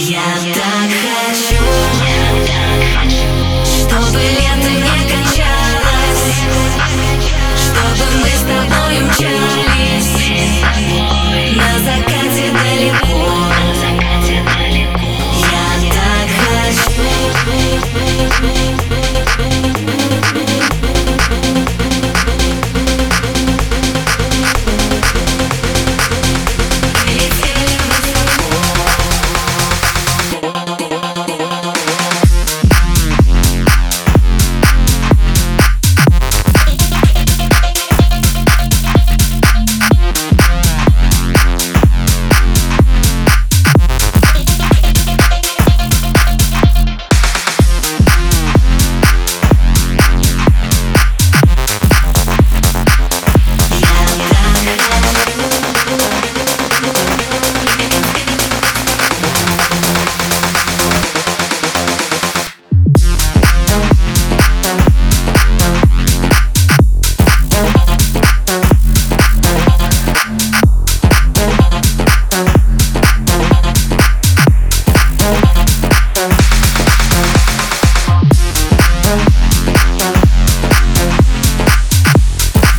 Я так хочу,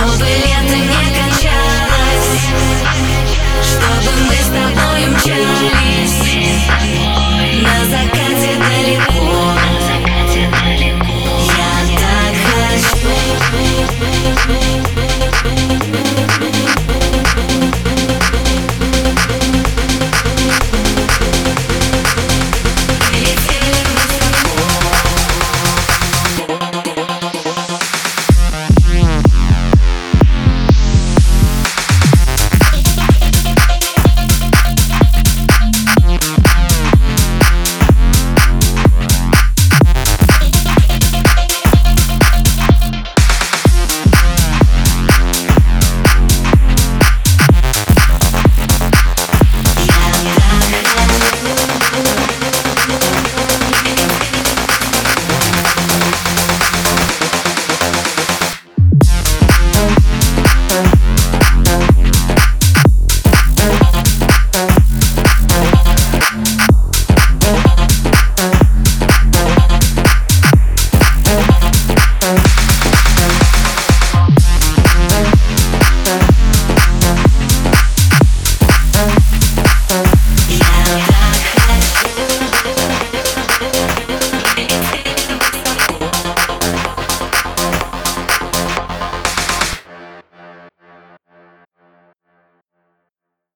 Новый лето,